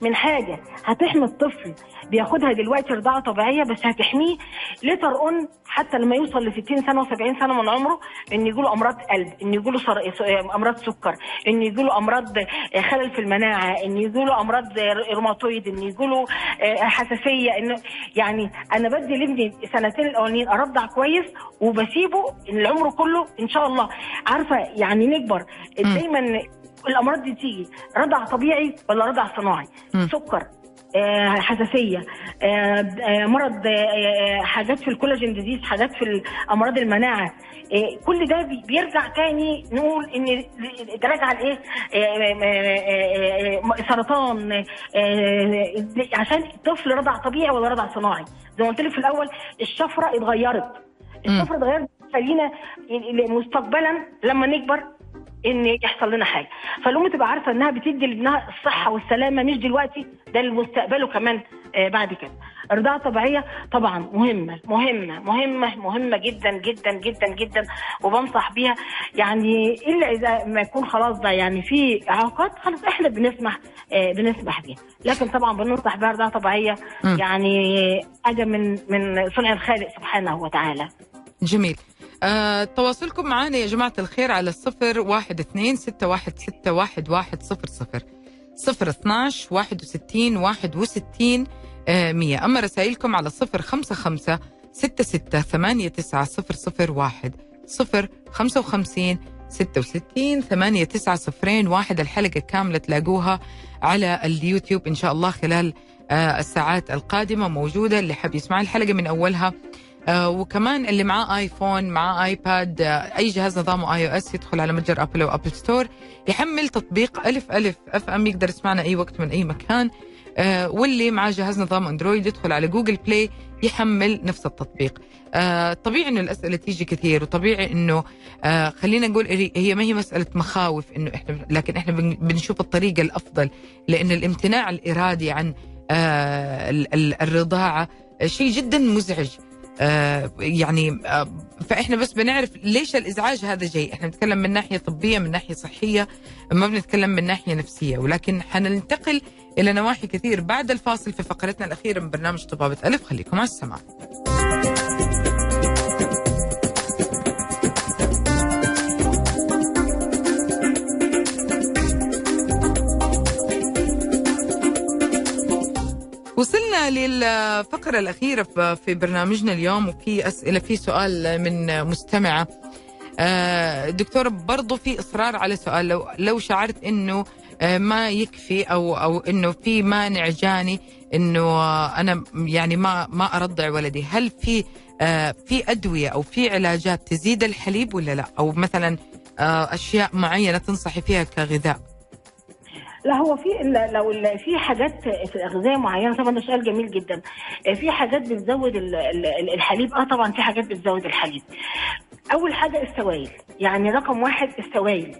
من حاجة هتحمي الطفل بياخدها دلوقتي رضاعه طبيعية بس هتحميه لتر أون حتى لما يوصل ل 60 سنة و70 سنة من عمره إن يجي له أمراض قلب إن يجي له أمراض سكر إن يجي له امراض خلل في المناعة إن يجي له أمراض روماتويد إن يجي له حساسية انه يعني أنا بدي لابني سنتين الأولانيين أرضع كويس وبسيبه العمر كله إن شاء الله. عارفة يعني نكبر دايما الأمراض دي تيجي رضع طبيعي ولا رضع صناعي. سكر. آه، حساسية. آه، آه، مرض آه، حاجات في ال collagen disease حاجات في أمراض المناعة. آه، كل ده بي- بيرجع تاني نقول إن ده راجع لإيه؟ آه، آه، آه، آه، سرطان. آه، آه، عشان الطفل رضع طبيعي ولا رضع صناعي. زي ما قلت لك في الأول الشفرة اتغيرت. الشفرة اتغيرت خلينا مستقبلا لما نكبر إن يحصل لنا حاجة. فالأم تبقى عارفة إنها بتدي لابنها الصحة والسلامة مش دلوقتي ده لمستقبله كمان آه، بعد كده. الرضاعه الطبيعيه طبعا مهمة مهمة مهمة مهمة جدا جدا جدا جدا وبنصح بيها. يعني إلا إذا ما يكون خلاص ده يعني في اعاقات خلاص إحنا بنسمح آه، بنسمح بيها. لكن طبعا بننصح بها رضاعة طبيعية. يعني حاجة من من صنع الخالق سبحانه وتعالى. جميل. آه، تواصلكم معنا يا جماعة الخير على الصفر واحد اثنين ستة واحد ستة واحد واحد صفر صفر. صفر اثناش واحد وستين واحد وستين آه، مية. أما رسائلكم على صفر خمسة خمسة ستة ستة ثمانية تسعة صفر صفر واحد. صفر خمسة وخمسين ستة وستين ثمانية تسعة صفرين واحد. الحلقة كاملة تلاقوها على اليوتيوب إن شاء الله خلال آه، الساعات القادمة موجودة. اللي حاب يسمع الحلقة من أولها وكمان اللي معاه آيفون معاه آيباد آه أي جهاز نظامه iOS يدخل على متجر آبل أو Apple Store يحمل تطبيق ألف ألف أف أم يقدر يسمعنا أي وقت من أي مكان. آه واللي معاه جهاز نظام أندرويد يدخل على Google Play يحمل نفس التطبيق. آه طبيعي إنه الأسئلة تيجي كثير وطبيعي إنه آه خلينا نقول هي- ما هي مسألة مخاوف إنه إحنا لكن إحنا بن- بنشوف الطريقة الأفضل لأن الامتناع الإرادي عن آه ال- ال- الرضاعة شيء جدا مزعج. آه، يعني آه، فإحنا بس بنعرف ليش الإزعاج هذا جاي. إحنا بنتكلم من ناحية طبية من ناحية صحية ما بنتكلم من ناحية نفسية. ولكن حننتقل إلى نواحي كثير. بعد الفاصل في فقرتنا الأخيرة من برنامج طبابة ألف خليكم على السماع. للفقرة الأخيرة في برنامجنا اليوم وفي أسئلة في سؤال من مستمعة آه، دكتورة برضو في إصرار على سؤال. لو, لو شعرت أنه آه، ما يكفي أو أو أنه في مانع جاني أنه آه، أنا يعني ما ما أرضع ولدي هل في في أدوية أو في علاجات تزيد الحليب ولا لا؟ أو مثلا أشياء معينة تنصحي فيها كغذاء؟ لا هو في لو في حاجات في الاغذيه معينة طبعا ده سؤال جميل جدا. في حاجات بتزود ال- ال- الحليب. آه طبعا في حاجات بتزود الحليب. أول حاجة السوائل. يعني رقم واحد السوائل.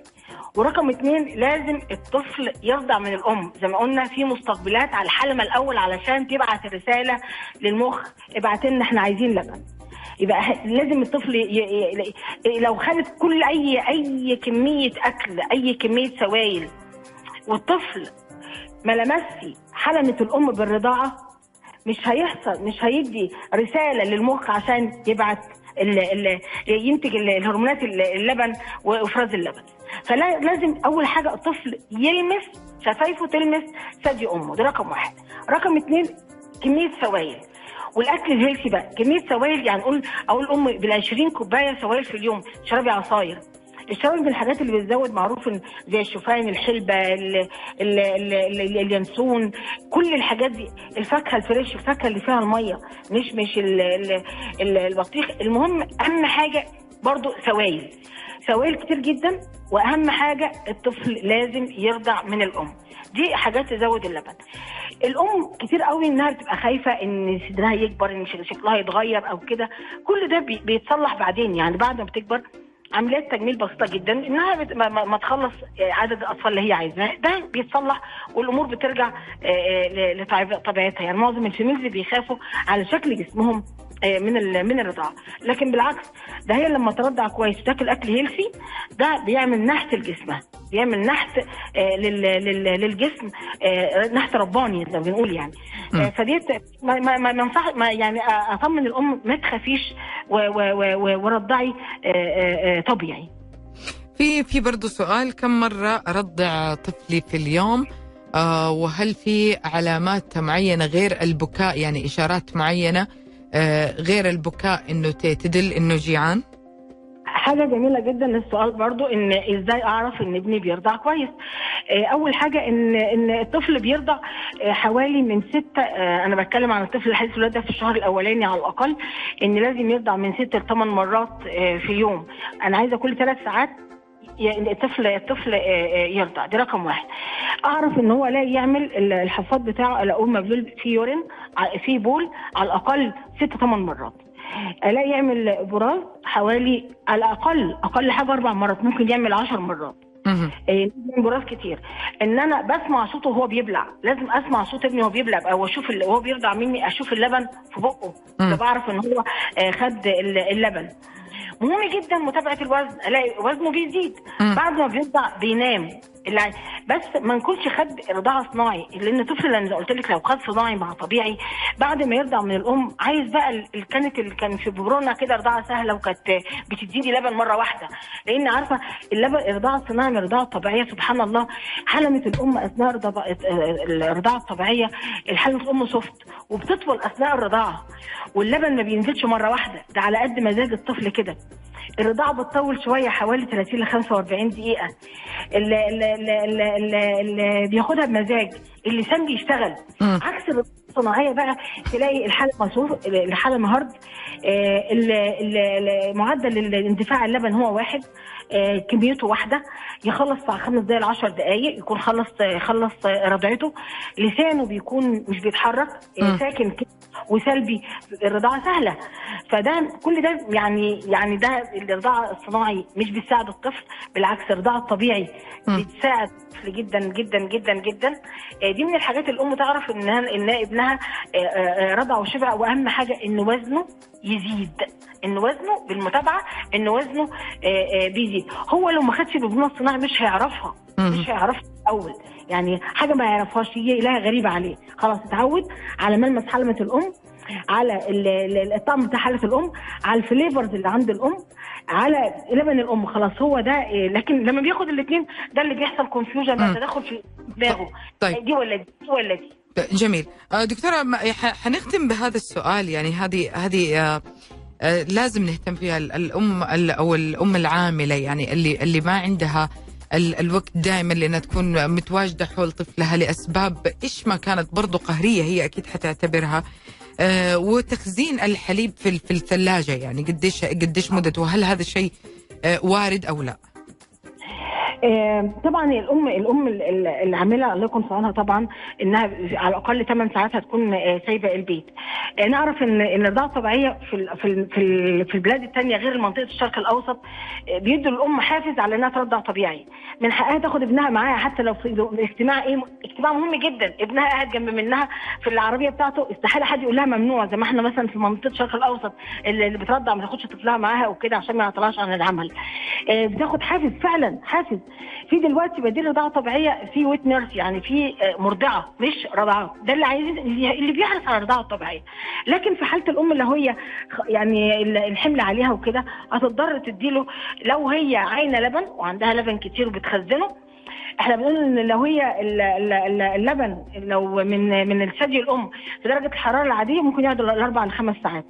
ورقم اثنين لازم الطفل يرضع من الأم. زي ما قلنا في مستقبلات على الحلمه الأول علشان تبعت الرسالة للمخ ابعت لنا إحنا عايزين لبن. يبقى لازم الطفل. ي... ي- لو خدت كل اي أي كمية أكل أي كمية سوائل والطفل ما لمسي حلمة الأم بالرضاعة مش هيحصل مش هيدي رسالة للمخ عشان يبعت ال ينتج ال- الهرمونات ال- اللبن وإفراز اللبن. فلازم أول حاجة الطفل يلمس شفايفه تلمس ثدي أمه. ده رقم واحد. رقم اثنين كمية سوائل. والأكل الهيلثي بقى كمية سوائل يعني أقول أقول أم بال 20 كوباية سوائل في اليوم اشربي عصاير. السوائل من الحاجات اللي بتزود معروف زي الشوفان الحلبة ال ال ال ال اليانسون كل الحاجات دي الفاكهة الفريش الفاكهة اللي فيها المية مش مش ال ال ال البطيخ. المهم أهم حاجة برضو سوائل. سوائل كتير جدا وأهم حاجة الطفل لازم يرضع من الأم. دي حاجات تزود اللبن. الأم كتير قوي إنها بتبقى خايفة إن صدرها يكبر إن شكلها يتغير أو كده. كل ده بي- بيتصلح بعدين يعني بعد ما بتكبر. عمليات تجميل بسيطة جدا إنها بت... ما, ما تخلص عدد الأطفال اللي هي عايزاه. ده بيتصلح والأمور بترجع آه، آه، لطبيعتها يعني معظم ال females بيخافوا على شكل جسمهم آه، من ال- من الرضاعة. لكن بالعكس ده هي لما ترضع كويس وتاكل أكل healthy ده بيعمل نحت لجسمها بيعمل نحت آه، لل- لل- للجسم آه، نحت رباني زي ما بنقول يعني. آه، فديت ما ما ما ما يعني آه، أطمن الأم ما تخافيش ورضعي آه، آه، آه، طبيعي. في في برضه سؤال كم مرة أرضع طفلي في اليوم؟ آه وهل في علامات معينة غير البكاء يعني إشارات معينة؟ آه غير البكاء إنه ت- تدل إنه جيعان؟ حاجة جميلة جدا السؤال برضو إن إزاي أعرف إن ابني بيرضع كويس آه، أول حاجة إن إن الطفل بيرضع آه، حوالي من ستة آه، أنا بتكلم عن الطفل الحديث الولادة في الشهر الأولاني على الأقل إن لازم يرضع من ستة لثمان مرات آه، في اليوم أنا عايزة كل ثلاث ساعات الطفل الطفل آه، آه، يرضع دي رقم واحد. أعرف إن هو لا يعمل ال- الحفاض بتاعه الاقول مبلول فيه يورين فيه بول على الأقل ست ثمان مرات. الاقي يعمل براز حوالي على الأقل أقل حاجة أربع مرات ممكن يعمل عشر مرات. مهم. يعمل براز كتير. إن أنا بسمع صوته وهو بيبلع لازم أسمع صوت ابني وهو بيبلع أو أشوف وهو بيرضع مني أشوف اللبن في بقه. فبعرف إن هو آه، خد ال- اللبن. مهم جدا متابعة الوزن ألاقي وزنه بيزيد. بعد ما بيرضع بينام. اللي- بس ما نكونش خد رضاعة صناعي لأن الطفل اللي قلت لك لو خد صناعي مع طبيعي بعد ما يرضع من الأم عايز بقى ال- ال- كانت اللي كان في ببرونا كده رضاعة سهلة وكانت بتديني لبن مرة واحدة. لأن عارفة اللبن الرضاعة الصناعي من الرضاعة الطبيعية سبحان الله حلمه الأم أثناء الرضاعة الطبيعية حلمه الأم سوفت وبتطول أثناء الرضاعة. واللبن ما بينزلش مرة واحدة. ده على قد مزاج الطفل كده. الرضاعة بتطول شوية حوالي 30 ل 45 دقيقة. اللي, اللي, اللي, اللي, بياخدها بمزاج. اللسان بيشتغل. مم. عكس الصناعية بقى تلاقي الحالة مصروف الحالة النهارده آه، ال- ال- ال- معدل الاندفاع اللبن هو واحد. آه، كميته واحدة. يخلص في خمس دقائق 10 دقائق يكون خلص خلص رضعته. لسانه بيكون مش بيتحرك آه، مم. ساكن كده وسلبي. الرضاعة سهلة. فده كل ده يعني يعني ده الرضاعة الصناعي مش بيساعد الطفل بالعكس الرضاعة الطبيعي. بتساعد الطفل جدا جدا جدا جدا. آه، دي من الحاجات الأم تعرف انها إن ابنها آه، آه، رضع وشبع. وأهم حاجة إن وزنه يزيد إن وزنه بالمتابعة إن وزنه بيزيد. هو لو ما خدش الهرمون الصناعي مش هيعرفها. مش هيعرفها الأول. يعني حاجة ما يعرفهاش هي لها غريبه عليه. خلاص اتعود على ملمس حلمة الأم. على ال- ال- الطعم بتاع حلمه الأم على الفليفرز اللي عند الأم على لبن الأم خلاص هو ده إيه، لكن لما بياخد الاثنين ده اللي بيحصل كونفيوجن تدخل في دماغه. طيب. دي ولا دي؟ ولا دي؟ جميل. آه، دكتورة ما- ح- حنختم بهذا السؤال يعني هذه هذه آه، آه، لازم نهتم فيها ال- الأم ال- أو الأم العاملة يعني اللي اللي ما عندها ال- الوقت دائما لأنها تكون متواجدة حول طفلها لأسباب إيش ما كانت برضو قهرية هي أكيد حتعتبرها. آه، وتخزين الحليب في ال- في الثلاجة يعني قديش قديش مدته وهل هذا الشيء آه، وارد أو لا؟ آه، طبعا الام الأم ال- ال- العاملة الله يكون في عونها طبعا إنها على الأقل 8 ساعات هتكون آه، سايبة البيت. آه، نعرف ان إن الرضاعه الطبيعيه في في في ال- في البلاد الثانية غير منطقة الشرق الأوسط. بيدوا الأم حافز على إنها ترضع طبيعي. من حقها تاخد ابنها معاها حتى لو في اجتماع إيه اجتماع مهم جدا. ابنها قاعد جنب منها في العربية بتاعته. استحالة حد يقول لها ممنوع زي ما إحنا مثلا في منطقة الشرق الأوسط اللي بترضع ما تاخدش طفلها معاها وكده عشان ما يعطلهاش عن العمل. بتاخد حافز فعلا حافز. في دلوقتي بديل رضاعه طبيعية في ويت نيرس يعني في آه، مرضعة مش رضعات ده اللي عايز اللي بيحرص على الرضاعه الطبيعيه لكن في حالة الأم اللي هي يعني ال- الحمل عليها وكده هتضطر تديله لو هي عاينة لبن وعندها لبن كتير وبتخزنه. إحنا بنقول إن لو هي ال- ال- ال- اللبن لو من من الثدي الأم في درجة الحرارة العادية ممكن يقعد الاربع لخمس ساعات.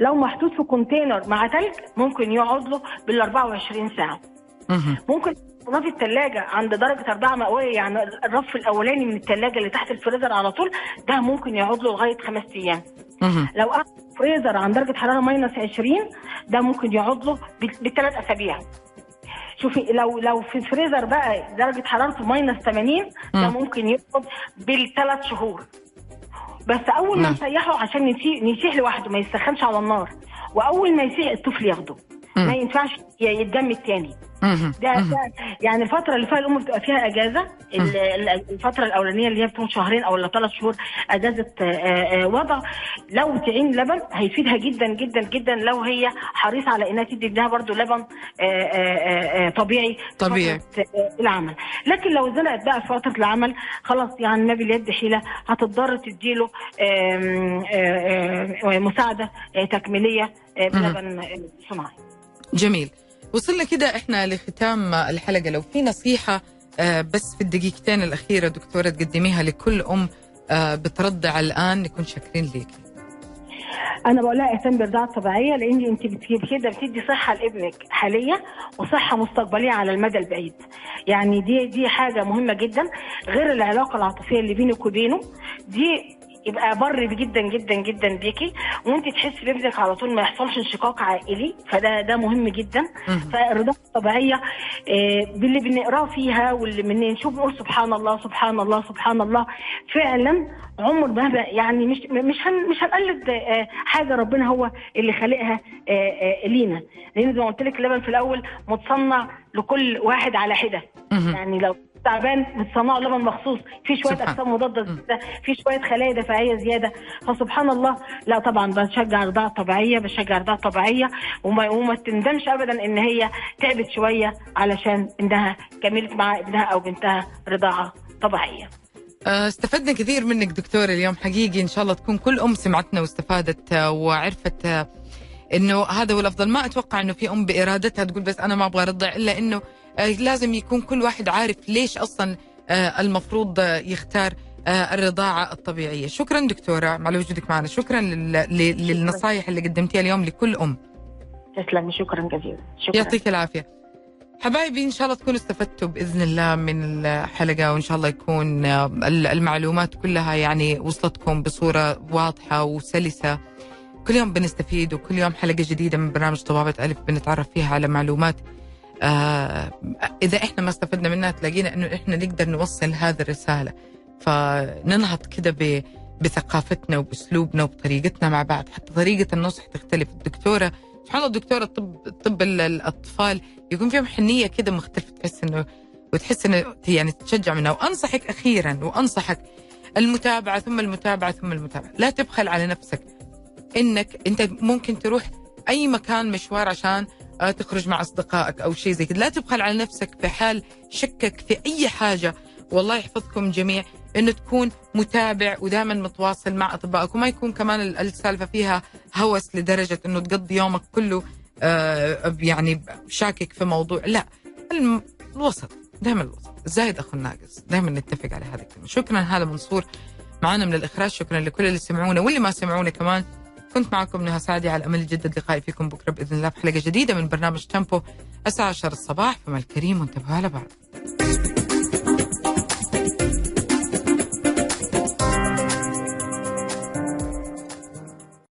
لو محطوط في container مع تلج ممكن يقعد له بال 24 ساعة. ممكن في الثلاجة عند درجة أربعة مئوية يعني الرف الأولاني من الثلاجة اللي تحت الفريزر على طول ده ممكن يقعد له لغاية خمس مهم. لو قعد في فريزر عند درجة حرارة minus 20 ده ممكن يقعد له بالثلاث أسابيع شوفي لو لو في الفريزر بقى درجة حرارته minus 80 ده مم. ممكن يقعد بالثلاث شهور بس أول ما. نسيحه عشان يسيح, لوحده ما يسخنش على النار وأول ما يسيح الطفل ياخده ما ينفعش يتجمد تاني. ده, يعني الفترة اللي فيها الأم بتبقى فيها أجازة. ال- ال- الفترة الأولانية اللي هي بتكون شهرين أو ثلاث شهور أجازة آه، آه، وضع. لو تعين لبن هيفيدها جدا جدا جدا. لو هي حريصة على إنها تدي ابنها برضو لبن آه، آه، آه، آه، طبيعي في طبيعي. آه، العمل. لكن لو زنقت بقى في فترة العمل خلاص يعني ما باليد حيلة هتضطر تديله آه، آه، مساعدة آه، تكميلية آه، بلبن آه، صناعي. جميل. وصلنا كده إحنا لختام الحلقة. لو في نصيحة آه، بس في الدقيقتين الأخيرة دكتورة تقدميها لكل أم آه، بترضع الآن نكون شاكرين ليكي أنا بقول لها اهتم بالرضاعه الطبيعيه لأن أنت كده بتدي صحة لابنك حاليه وصحة مستقبلية على المدى البعيد. يعني دي دي حاجة مهمة جدا. غير العلاقة العاطفية اللي بينك وبينه دي يبقى بر جدا جدا جدا بيكي. وانت تحسي بابنك على طول ما يحصلش انشقاق عائلي. فده ده مهم جدا. فالرضاعه الطبيعية آه، باللي بنقراه فيها واللي بنشوف نقول سبحان الله سبحان الله سبحان الله. فعلا عمر ما يعني مش مش هن مش هنقلد آه، حاجة ربنا هو اللي خالقها آه، لينا. لأن زي ما قلت لك اللبن في الأول متصنع لكل واحد على حدة. يعني لو تعبان بتصنعوا لبن مخصوص في شوية. أجسام مضادة زيادة في شوية خلايا دفاعية زيادة. فسبحان الله لا طبعا بشجع رضاعه طبيعية بشجع رضاعه طبيعية وما, وما تندمش ابدا إن هي تعبت شوية علشان إنها كملت مع ابنها أو بنتها رضاعة طبيعية. آه، استفدنا كثير منك دكتور اليوم. حقيقي إن شاء الله تكون كل أم سمعتنا واستفادت آه، وعرفت آه، إنه هذا هو الأفضل. ما أتوقع إنه في أم بإرادتها تقول بس أنا ما أبغى أرضع إلا إنه لازم يكون كل واحد عارف ليش أصلا آه، المفروض آه، يختار آه، الرضاعة الطبيعية. شكرا دكتورة على وجودك معنا. شكرا لل- ل- للنصائح اللي قدمتيها اليوم لكل أم. تسلمي. شكرا جزيلا. شكرا. يعطيك العافية. حبايبي إن شاء الله تكونوا استفدتوا بإذن الله من الحلقة وإن شاء الله يكون آه، المعلومات كلها يعني وصلتكم بصورة واضحة وسلسة. كل يوم بنستفيد وكل يوم حلقة جديدة من برنامج طبابة ألف بنتعرف فيها على معلومات. آه إذا إحنا ما استفدنا منها تلاقينا إنه إحنا نقدر نوصل هذه الرسالة. فننهض كده بثقافتنا وبأسلوبنا وبطريقتنا مع بعض. حتى طريقة النصح تختلف. الدكتورة سبحان الله الدكتورة طب طب ال- الأطفال يكون فيهم حنية كده مختلفة. تحس إنه وتحس إنه يعني تشجع منها. وأنصحك أخيرا وأنصحك المتابعة ثم المتابعة ثم المتابعة. لا تبخل على نفسك. إنك أنت ممكن تروح أي مكان مشوار عشان تخرج مع أصدقائك أو شيء زي كذا. لا تبخل على نفسك في حال شكك في أي حاجة. والله يحفظكم جميع إنه تكون متابع ودائما متواصل مع أطبائك. وما يكون كمان ال- السالفة فيها هوس لدرجة إنه تقضي يومك كله آه، يعني شاكك في موضوع. لا الوسط دائما الوسط. الزايد أخو الناقص دائما نتفق على هذا الكلمة. شكرا هذا منصور معنا من الإخراج. شكرا لكل اللي سمعونا واللي ما سمعونا كمان. كنت معكم نهى سعدي على أمل يجدد لقائي فيكم بكرة بإذن الله في حلقه جديدة من برنامج تمبو الساعة 10 الصباح. فما الكريم وانتبهوا على بعض.